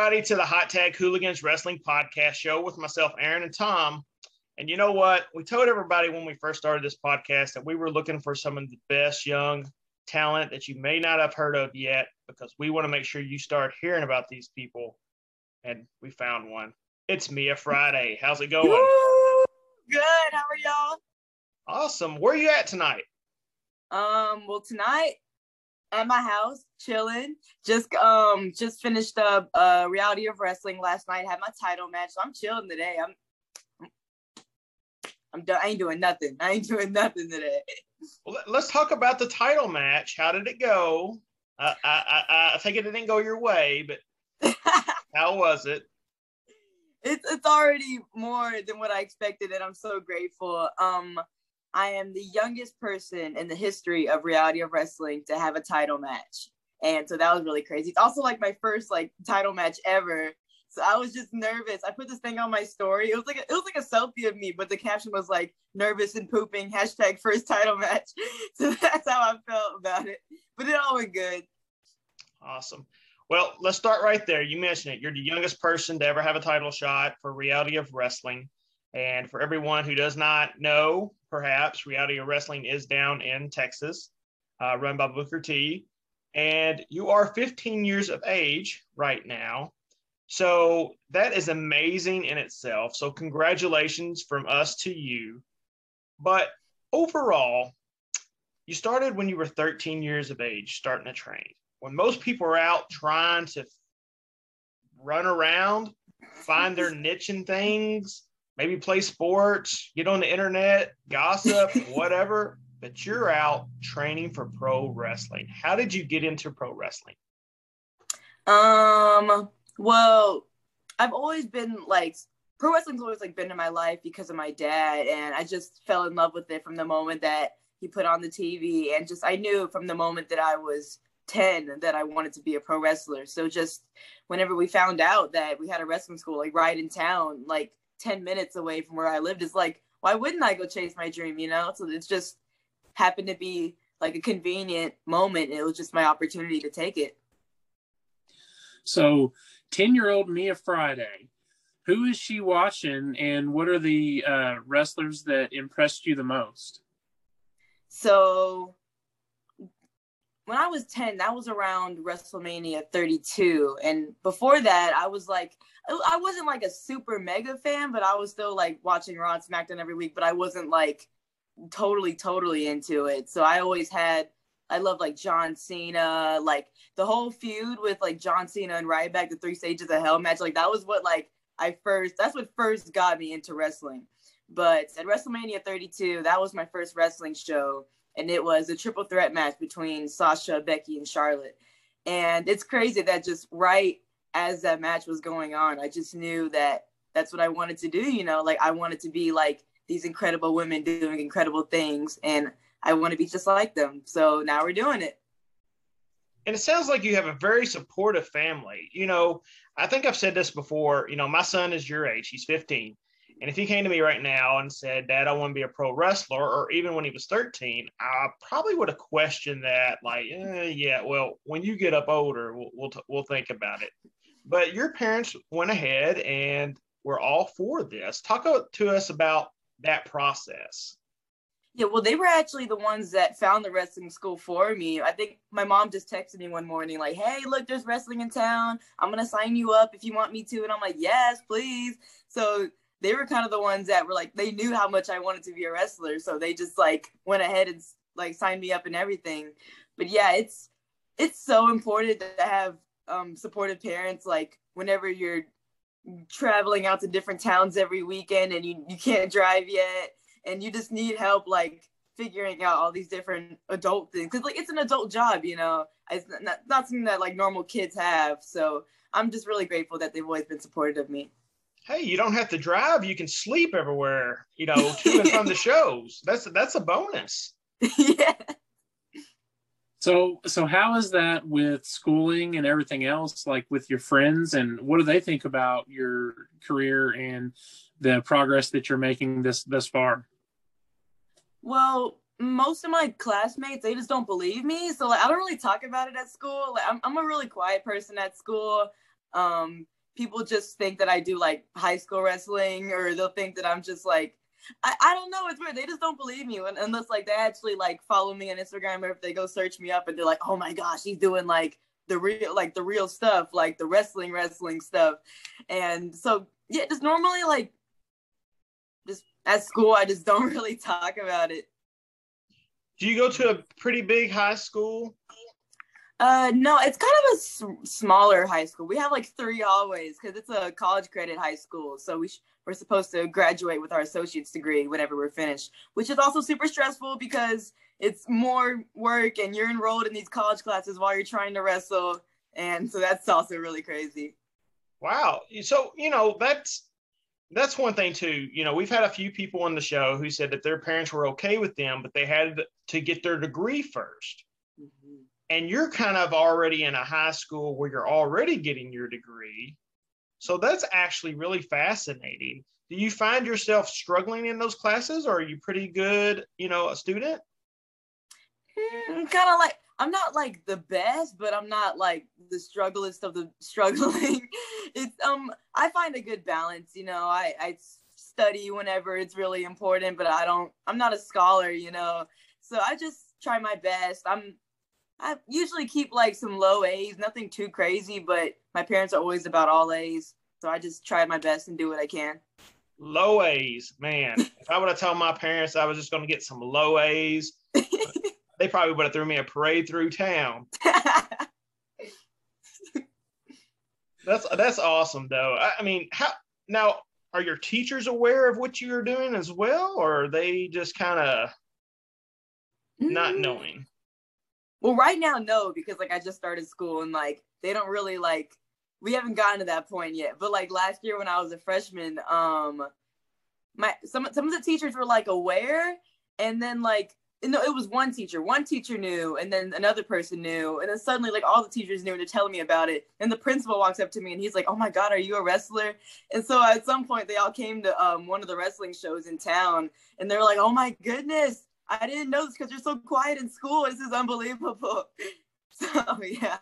Everybody, to the Hot Tag Hooligans Wrestling Podcast Show with myself, Aaron, and Tom. And you know what? We told everybody when we first started this podcast that we were looking for some of the best young talent that you may not have heard of yet because we want to make sure you start hearing about these people. And we found one. It's Mia Friday. How's it going? Woo! Good. How are y'all? Awesome. Where are you at tonight? Um, well, tonight at my house, chilling. Just um, just finished up uh reality of wrestling last night. Had my title match, so I'm chilling today. I'm, I'm done. I ain't doing nothing. I ain't doing nothing today. Well, let's talk about the title match. How did it go? I I I, I think it didn't go your way, but how was it? It's it's already more than what I expected, and I'm so grateful. Um, I am the youngest person in the history of reality of wrestling to have a title match. And so that was really crazy. It's also like my first like title match ever. So I was just nervous. I put this thing on my story. It was like a, it was like a selfie of me, but the caption was like nervous and pooping hashtag first title match. So that's how I felt about it. But it all went good. Awesome. Well, let's start right there. You mentioned it. You're the youngest person to ever have a title shot for reality of wrestling. And for everyone who does not know, perhaps Reality of Wrestling is down in Texas, uh, run by Booker T. And you are 15 years of age right now. So that is amazing in itself. So, congratulations from us to you. But overall, you started when you were 13 years of age, starting to train. When most people are out trying to run around, find their niche in things, maybe play sports, get on the internet, gossip, whatever, but you're out training for pro wrestling. How did you get into pro wrestling? Um, well, I've always been like pro wrestling's always like been in my life because of my dad and I just fell in love with it from the moment that he put on the TV and just I knew from the moment that I was 10 that I wanted to be a pro wrestler. So just whenever we found out that we had a wrestling school like right in town, like 10 minutes away from where I lived is like, why wouldn't I go chase my dream, you know? So it's just happened to be like a convenient moment. It was just my opportunity to take it. So, 10 year old Mia Friday, who is she watching and what are the uh, wrestlers that impressed you the most? So, when I was 10, that was around WrestleMania 32. And before that, I was like, I wasn't like a super mega fan, but I was still like watching Raw and SmackDown every week, but I wasn't like totally, totally into it. So I always had, I love like John Cena, like the whole feud with like John Cena and Ryback, the three stages of hell match. Like that was what like I first, that's what first got me into wrestling. But at WrestleMania 32, that was my first wrestling show and it was a triple threat match between Sasha, Becky, and Charlotte. And it's crazy that just right as that match was going on, I just knew that that's what I wanted to do. You know, like I wanted to be like these incredible women doing incredible things, and I want to be just like them. So now we're doing it. And it sounds like you have a very supportive family. You know, I think I've said this before. You know, my son is your age, he's 15 and if he came to me right now and said, Dad, I want to be a pro wrestler, or even when he was 13, I probably would have questioned that, like, eh, yeah, well, when you get up older, we'll, we'll, we'll think about it. But your parents went ahead and were all for this. Talk to us about that process. Yeah, well, they were actually the ones that found the wrestling school for me. I think my mom just texted me one morning, like, hey, look, there's wrestling in town. I'm going to sign you up if you want me to. And I'm like, yes, please. So they were kind of the ones that were like they knew how much I wanted to be a wrestler, so they just like went ahead and like signed me up and everything. But yeah, it's it's so important to have um, supportive parents. Like whenever you're traveling out to different towns every weekend and you you can't drive yet, and you just need help like figuring out all these different adult things because like it's an adult job, you know. It's not, not something that like normal kids have. So I'm just really grateful that they've always been supportive of me hey, you don't have to drive. You can sleep everywhere, you know, to and from the shows. That's that's a bonus. yeah. So so how is that with schooling and everything else, like with your friends, and what do they think about your career and the progress that you're making this this far? Well, most of my classmates they just don't believe me, so like I don't really talk about it at school. Like I'm I'm a really quiet person at school. Um, people just think that I do like high school wrestling, or they'll think that I'm just like I, I don't know. It's weird. They just don't believe me unless like they actually like follow me on Instagram or if they go search me up and they're like, oh my gosh, he's doing like the real like the real stuff, like the wrestling wrestling stuff. And so yeah, just normally like just at school I just don't really talk about it. Do you go to a pretty big high school? Uh, no, it's kind of a s- smaller high school. We have like three hallways because it's a college credit high school. So we sh- we're supposed to graduate with our associate's degree whenever we're finished, which is also super stressful because it's more work and you're enrolled in these college classes while you're trying to wrestle. And so that's also really crazy. Wow. So, you know, that's that's one thing too. You know, we've had a few people on the show who said that their parents were okay with them, but they had to get their degree 1st mm-hmm. And you're kind of already in a high school where you're already getting your degree. So that's actually really fascinating. Do you find yourself struggling in those classes or are you pretty good, you know, a student? Mm, kind of like I'm not like the best, but I'm not like the strugglest of the struggling. it's um I find a good balance, you know. I I study whenever it's really important, but I don't I'm not a scholar, you know. So I just try my best. I'm I usually keep like some low A's, nothing too crazy, but my parents are always about all A's. So I just try my best and do what I can. Low A's, man. if I would have told my parents I was just going to get some low A's, they probably would have threw me a parade through town. that's that's awesome though. I, I mean, how now are your teachers aware of what you're doing as well, or are they just kind of not mm. knowing? Well, right now, no, because like I just started school and like they don't really like we haven't gotten to that point yet. But like last year when I was a freshman, um my some some of the teachers were like aware and then like no, it was one teacher. One teacher knew, and then another person knew, and then suddenly, like all the teachers knew, and they're telling me about it. And the principal walks up to me, and he's like, "Oh my God, are you a wrestler?" And so at some point, they all came to um, one of the wrestling shows in town, and they were like, "Oh my goodness, I didn't know this because you're so quiet in school. This is unbelievable." So yeah.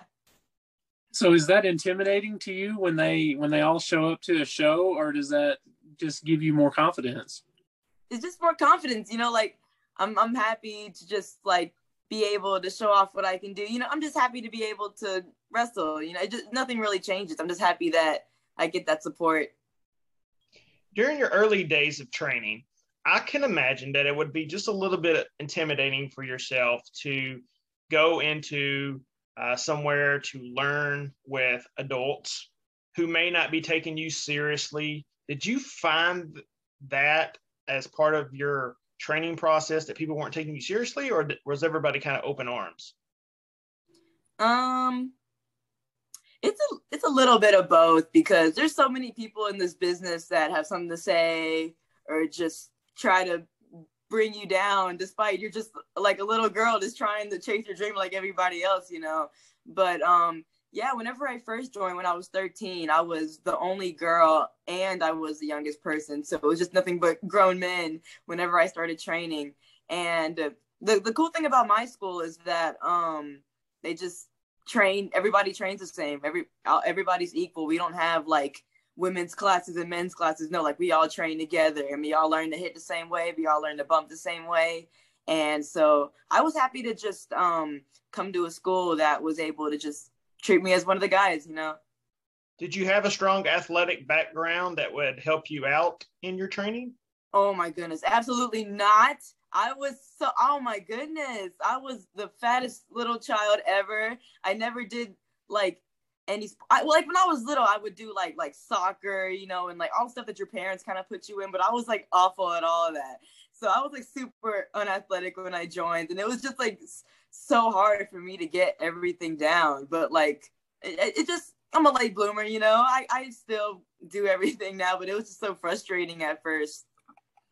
So is that intimidating to you when they when they all show up to a show, or does that just give you more confidence? It's just more confidence, you know, like I'm I'm happy to just like be able to show off what I can do. You know, I'm just happy to be able to wrestle. You know, just nothing really changes. I'm just happy that I get that support. During your early days of training, I can imagine that it would be just a little bit intimidating for yourself to go into uh, somewhere to learn with adults who may not be taking you seriously. Did you find that as part of your training process that people weren't taking you seriously, or was everybody kind of open arms? Um, it's a it's a little bit of both because there's so many people in this business that have something to say or just try to bring you down despite you're just like a little girl just trying to chase your dream like everybody else you know? But um yeah whenever i first joined when i was 13 i was the only girl and i was the youngest person. So it was just nothing but grown men whenever i started training. And the, the cool thing about my school is that um they just train everybody trains the same. Every everybody's equal. We don't have like women's classes and men's classes. No, like we all train together and we all learn to hit the same way. We all learn to bump the same way. And so I was happy to just um, come to a school that was able to just treat me as one of the guys, you know. Did you have a strong athletic background that would help you out in your training? Oh my goodness, absolutely not. I was so oh my goodness. I was the fattest little child ever. I never did like any I, like when I was little, I would do like like soccer, you know, and like all stuff that your parents kind of put you in. But I was like awful at all of that. So I was like super unathletic when I joined, and it was just like so hard for me to get everything down. But like it, it just I'm a late bloomer, you know. I I still do everything now, but it was just so frustrating at first.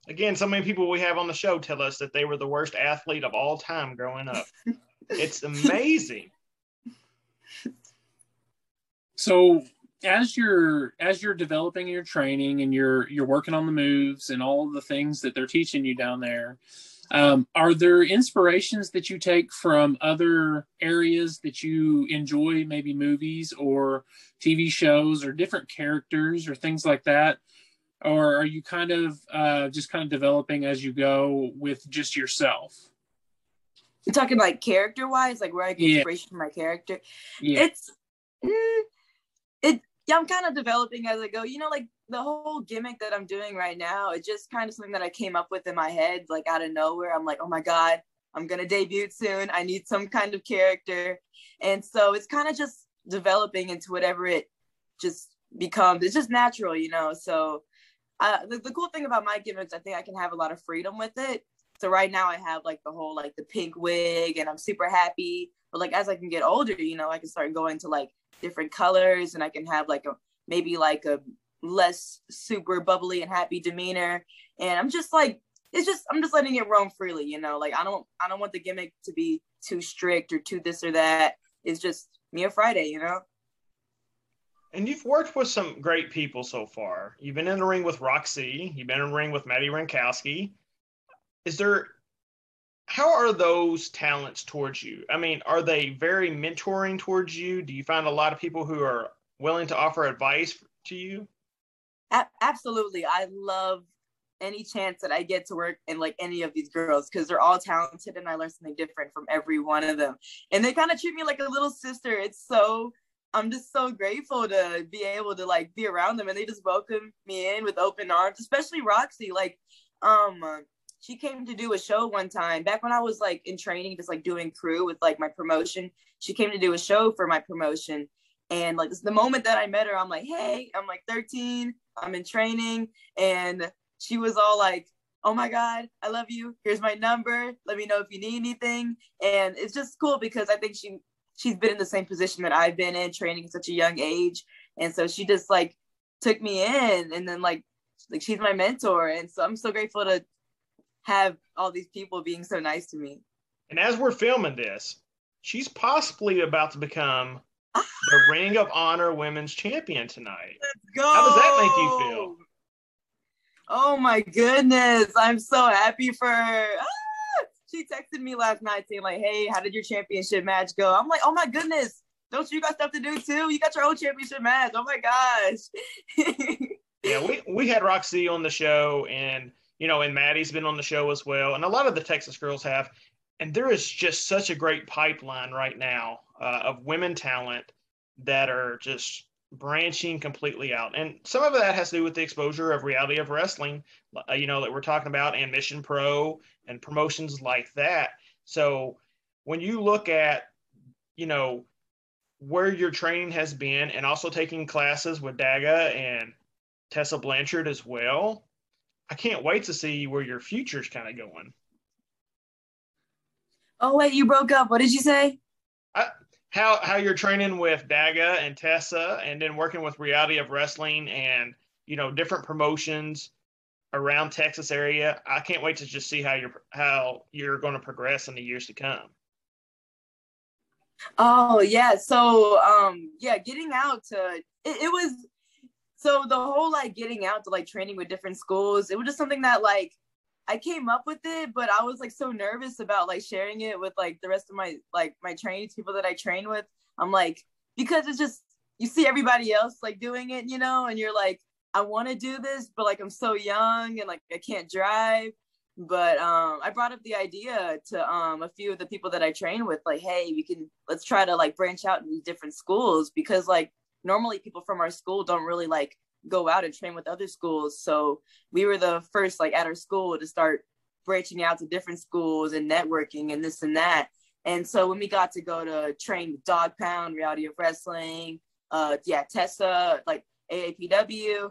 Again, so many people we have on the show tell us that they were the worst athlete of all time growing up. it's amazing. So as you're as you're developing your training and you're you're working on the moves and all the things that they're teaching you down there, Um, are there inspirations that you take from other areas that you enjoy, maybe movies or TV shows or different characters or things like that? Or are you kind of uh, just kind of developing as you go with just yourself? You're talking like character wise, like where I get yeah. inspiration from my character. Yeah. It's mm, it yeah, I'm kind of developing as I go. You know, like the whole gimmick that I'm doing right now, it's just kind of something that I came up with in my head, like out of nowhere. I'm like, oh my God, I'm gonna debut soon. I need some kind of character. And so it's kind of just developing into whatever it just becomes. It's just natural, you know. So uh, the, the cool thing about my gimmicks, I think I can have a lot of freedom with it. So right now I have like the whole like the pink wig and I'm super happy. But like as I can get older, you know, I can start going to like different colors and I can have like a maybe like a less super bubbly and happy demeanor. And I'm just like, it's just I'm just letting it roam freely, you know. Like I don't I don't want the gimmick to be too strict or too this or that. It's just Mia Friday, you know. And you've worked with some great people so far. You've been in the ring with Roxy. You've been in the ring with Maddie Wrenkowski. Is there how are those talents towards you? I mean, are they very mentoring towards you? Do you find a lot of people who are willing to offer advice to you? Absolutely. I love any chance that I get to work in like any of these girls because they're all talented and I learn something different from every one of them. And they kind of treat me like a little sister. It's so I'm just so grateful to be able to like be around them and they just welcome me in with open arms, especially Roxy. Like um she came to do a show one time back when I was like in training, just like doing crew with like my promotion. She came to do a show for my promotion. And like the moment that I met her, I'm like, hey, I'm like 13, I'm in training. And she was all like, oh my God, I love you. Here's my number. Let me know if you need anything. And it's just cool because I think she she's been in the same position that I've been in, training at such a young age. And so she just like took me in and then like like she's my mentor. And so I'm so grateful to have all these people being so nice to me. And as we're filming this, she's possibly about to become the Ring of Honor Women's Champion tonight. Let's go. How does that make you feel? Oh my goodness. I'm so happy for her. Ah! She texted me last night saying, like, hey, how did your championship match go? I'm like, oh my goodness. Don't you got stuff to do too? You got your own championship match. Oh my gosh. yeah, we, we had Roxy on the show and you know, and Maddie's been on the show as well, and a lot of the Texas girls have. And there is just such a great pipeline right now uh, of women talent that are just branching completely out. And some of that has to do with the exposure of reality of wrestling, uh, you know, that we're talking about, and Mission Pro and promotions like that. So when you look at, you know, where your training has been and also taking classes with Daga and Tessa Blanchard as well, I can't wait to see where your future's kind of going. Oh wait, you broke up. What did you say? I, how how you're training with Daga and Tessa, and then working with Reality of Wrestling and you know different promotions around Texas area. I can't wait to just see how you're how you're going to progress in the years to come. Oh yeah, so um yeah, getting out to it, it was so the whole like getting out to like training with different schools it was just something that like i came up with it but i was like so nervous about like sharing it with like the rest of my like my trainees people that i train with. I'm like because it's just you see everybody else like doing it you know and you're like i want to do this but like i'm so young and like i can't drive. But um i brought up the idea to um a few of the people that i train with like hey we can let's try to like branch out in different schools because like normally people from our school don't really like go out and train with other schools. So we were the first like at our school to start branching out to different schools and networking and this and that. And so when we got to go to train Dog Pound, Reality of Wrestling, uh yeah, Tessa, like AAPW,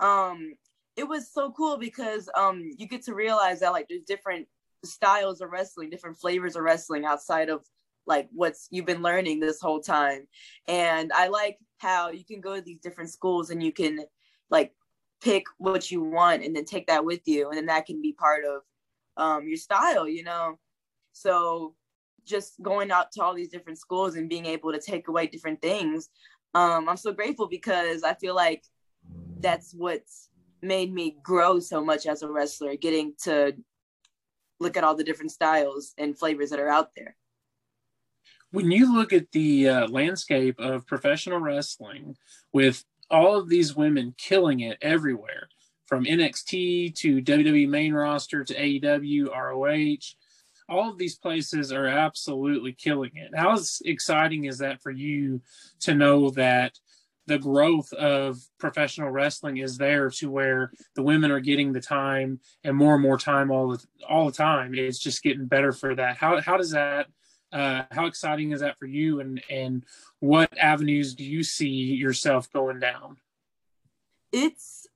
um, it was so cool because um you get to realize that like there's different styles of wrestling, different flavors of wrestling outside of like what's you've been learning this whole time. And I like how you can go to these different schools and you can like pick what you want and then take that with you and then that can be part of um, your style you know so just going out to all these different schools and being able to take away different things um, i'm so grateful because i feel like that's what's made me grow so much as a wrestler getting to look at all the different styles and flavors that are out there. When you look at the uh, landscape of professional wrestling with all of these women killing it everywhere, from NXT to WWE main roster to AEW, ROH, all of these places are absolutely killing it. How exciting is that for you to know that the growth of professional wrestling is there to where the women are getting the time and more and more time all the all the time. It's just getting better for that. How how does that uh, how exciting is that for you and and what avenues do you see yourself going down? It's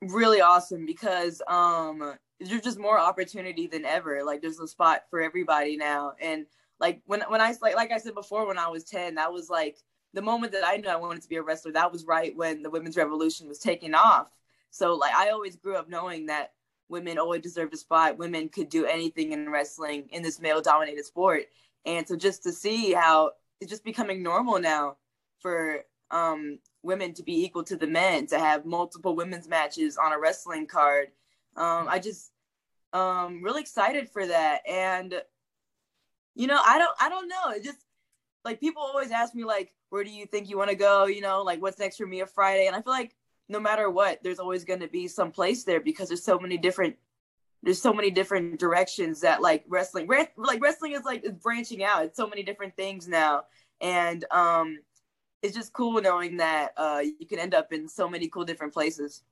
really awesome because um there's just more opportunity than ever. Like there's a spot for everybody now. And like when when I like like I said before when I was 10, that was like the moment that I knew I wanted to be a wrestler, that was right when the women's revolution was taking off. So like I always grew up knowing that women always deserved a spot. Women could do anything in wrestling in this male dominated sport. And so just to see how it's just becoming normal now for um, women to be equal to the men, to have multiple women's matches on a wrestling card. Um, I just um really excited for that. And you know, I don't I don't know. It just like people always ask me like where do you think you want to go you know like what's next for Mia Friday and i feel like no matter what there's always going to be some place there because there's so many different there's so many different directions that like wrestling like wrestling is like it's branching out it's so many different things now and um it's just cool knowing that uh you can end up in so many cool different places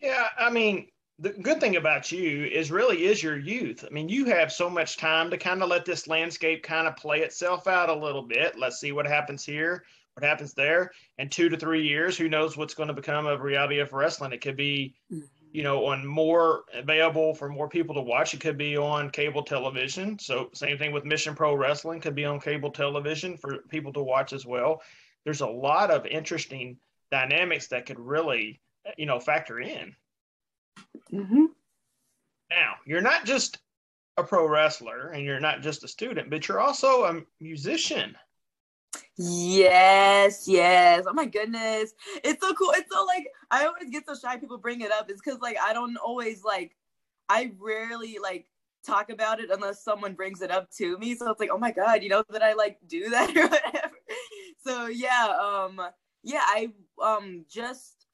yeah i mean the good thing about you is really is your youth. I mean, you have so much time to kind of let this landscape kind of play itself out a little bit. Let's see what happens here, what happens there. And two to three years, who knows what's going to become of reality of wrestling? It could be, you know, on more available for more people to watch. It could be on cable television. So same thing with Mission Pro Wrestling could be on cable television for people to watch as well. There's a lot of interesting dynamics that could really, you know, factor in. Mm-hmm. Now, you're not just a pro wrestler and you're not just a student, but you're also a musician. Yes, yes. Oh my goodness. It's so cool. It's so like I always get so shy people bring it up. It's cuz like I don't always like I rarely like talk about it unless someone brings it up to me. So it's like, "Oh my god, you know that I like do that or whatever." So yeah, um yeah, I um just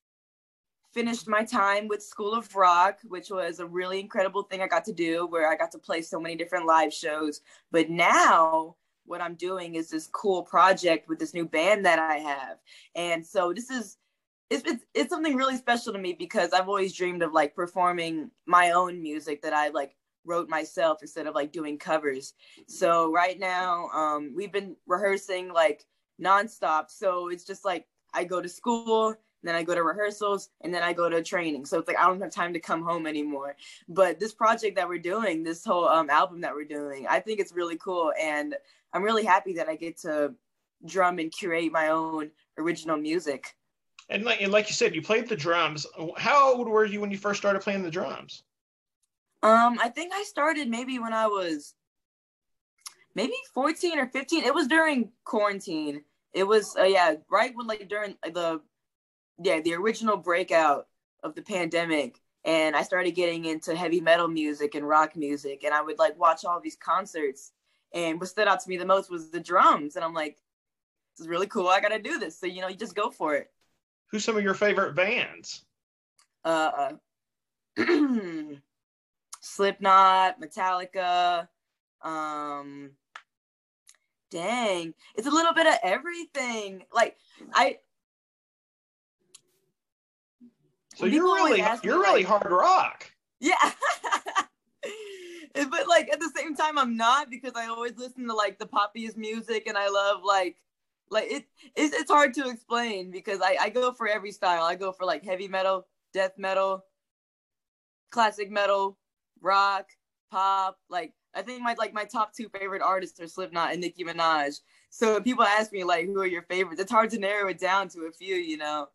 finished my time with School of Rock, which was a really incredible thing I got to do where I got to play so many different live shows. But now what I'm doing is this cool project with this new band that I have. And so this is it's, it's, it's something really special to me because I've always dreamed of like performing my own music that I like wrote myself instead of like doing covers. So right now, um, we've been rehearsing like nonstop. So it's just like I go to school, then I go to rehearsals, and then I go to training. So it's like I don't have time to come home anymore. But this project that we're doing, this whole um, album that we're doing, I think it's really cool, and I'm really happy that I get to drum and curate my own original music. And like, and like you said, you played the drums. How old were you when you first started playing the drums? Um, I think I started maybe when I was maybe 14 or 15. It was during quarantine. It was uh, yeah, right when like during the yeah, the original breakout of the pandemic. And I started getting into heavy metal music and rock music. And I would like watch all these concerts. And what stood out to me the most was the drums. And I'm like, this is really cool. I got to do this. So, you know, you just go for it. Who's some of your favorite bands? Uh, Slipknot, Metallica. Um, dang, it's a little bit of everything. Like, I, So you're really you're me, really like, hard rock. Yeah. but like at the same time I'm not because I always listen to like the poppiest music and I love like like it it's, it's hard to explain because I, I go for every style. I go for like heavy metal, death metal, classic metal, rock, pop, like I think my like my top two favorite artists are Slipknot and Nicki Minaj. So people ask me like who are your favorites, it's hard to narrow it down to a few, you know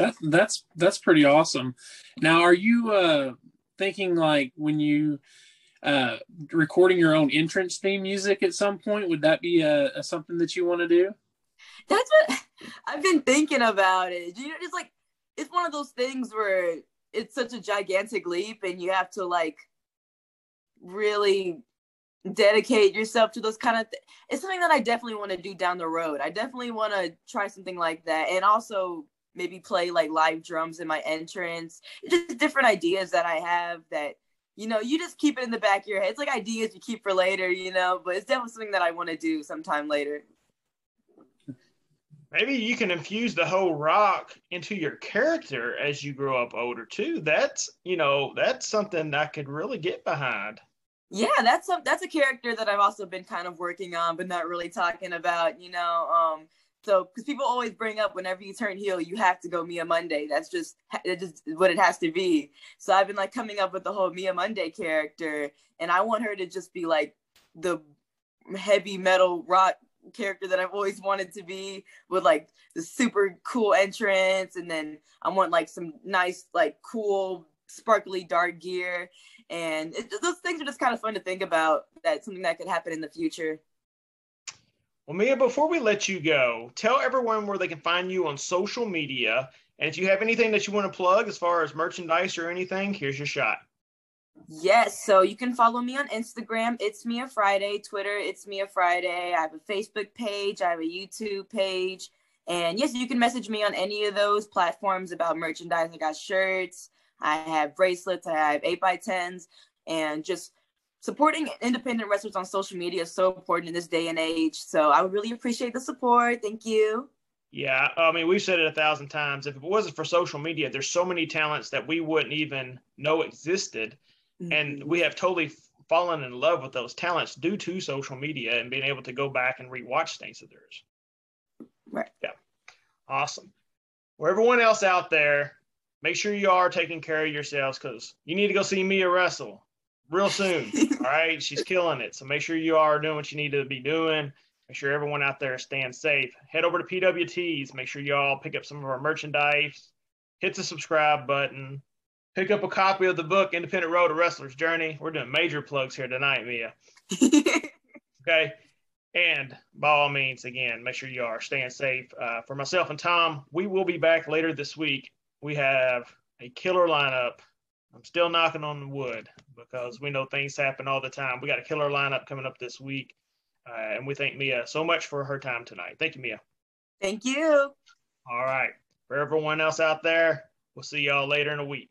that that's that's pretty awesome. Now, are you uh, thinking like when you uh, recording your own entrance theme music at some point? Would that be a, a something that you want to do? That's what I've been thinking about it. You know, it's like it's one of those things where it's such a gigantic leap and you have to like really dedicate yourself to those kind of th- it's something that i definitely want to do down the road i definitely want to try something like that and also maybe play like live drums in my entrance. Just different ideas that i have that you know you just keep it in the back of your head. It's like ideas you keep for later you know but it's definitely something that i want to do sometime later. Maybe you can infuse the whole rock into your character as you grow up older too. That's you know that's something i could really get behind. Yeah that's a that's a character that i've also been kind of working on but not really talking about you know um so because people always bring up whenever you turn heel you have to go mia monday. That's just it's just what it has to be. So i've been like coming up with the whole mia monday character and i want her to just be like the heavy metal rock character that I've always wanted to be with like the super cool entrance and then I want like some nice like cool sparkly dark gear. And it, those things are just kind of fun to think about that something that could happen in the future. Well, Mia, before we let you go, tell everyone where they can find you on social media. And if you have anything that you want to plug as far as merchandise or anything, here's your shot. Yes, so you can follow me on Instagram. It's Mia Friday. Twitter, it's Mia Friday. I have a Facebook page. I have a YouTube page. And yes, you can message me on any of those platforms about merchandise. I got shirts, I have bracelets, I have 8x10s, and just supporting independent wrestlers on social media is so important in this day and age. So I would really appreciate the support. Thank you. Yeah, I mean, we've said it a thousand times. If it wasn't for social media, there's so many talents that we wouldn't even know existed Mm-hmm. And we have totally fallen in love with those talents due to social media and being able to go back and rewatch things of theirs. Right. Yeah. Awesome. For everyone else out there, make sure you are taking care of yourselves because you need to go see Mia wrestle real soon. all right. She's killing it. So make sure you are doing what you need to be doing. Make sure everyone out there is staying safe. Head over to PWTees. Make sure you all pick up some of our merchandise. Hit the subscribe button pick up a copy of the book Independent Road to Wrestler's Journey. We're doing major plugs here tonight, Mia. okay. And by all means, again, make sure you are staying safe. Uh, for myself and Tom, we will be back later this week. We have a killer lineup. I'm still knocking on the wood because we know things happen all the time. We got a killer lineup coming up this week. Uh, and we thank Mia so much for her time tonight. Thank you, Mia. Thank you. All right. For everyone else out there, we'll see y'all later in a week.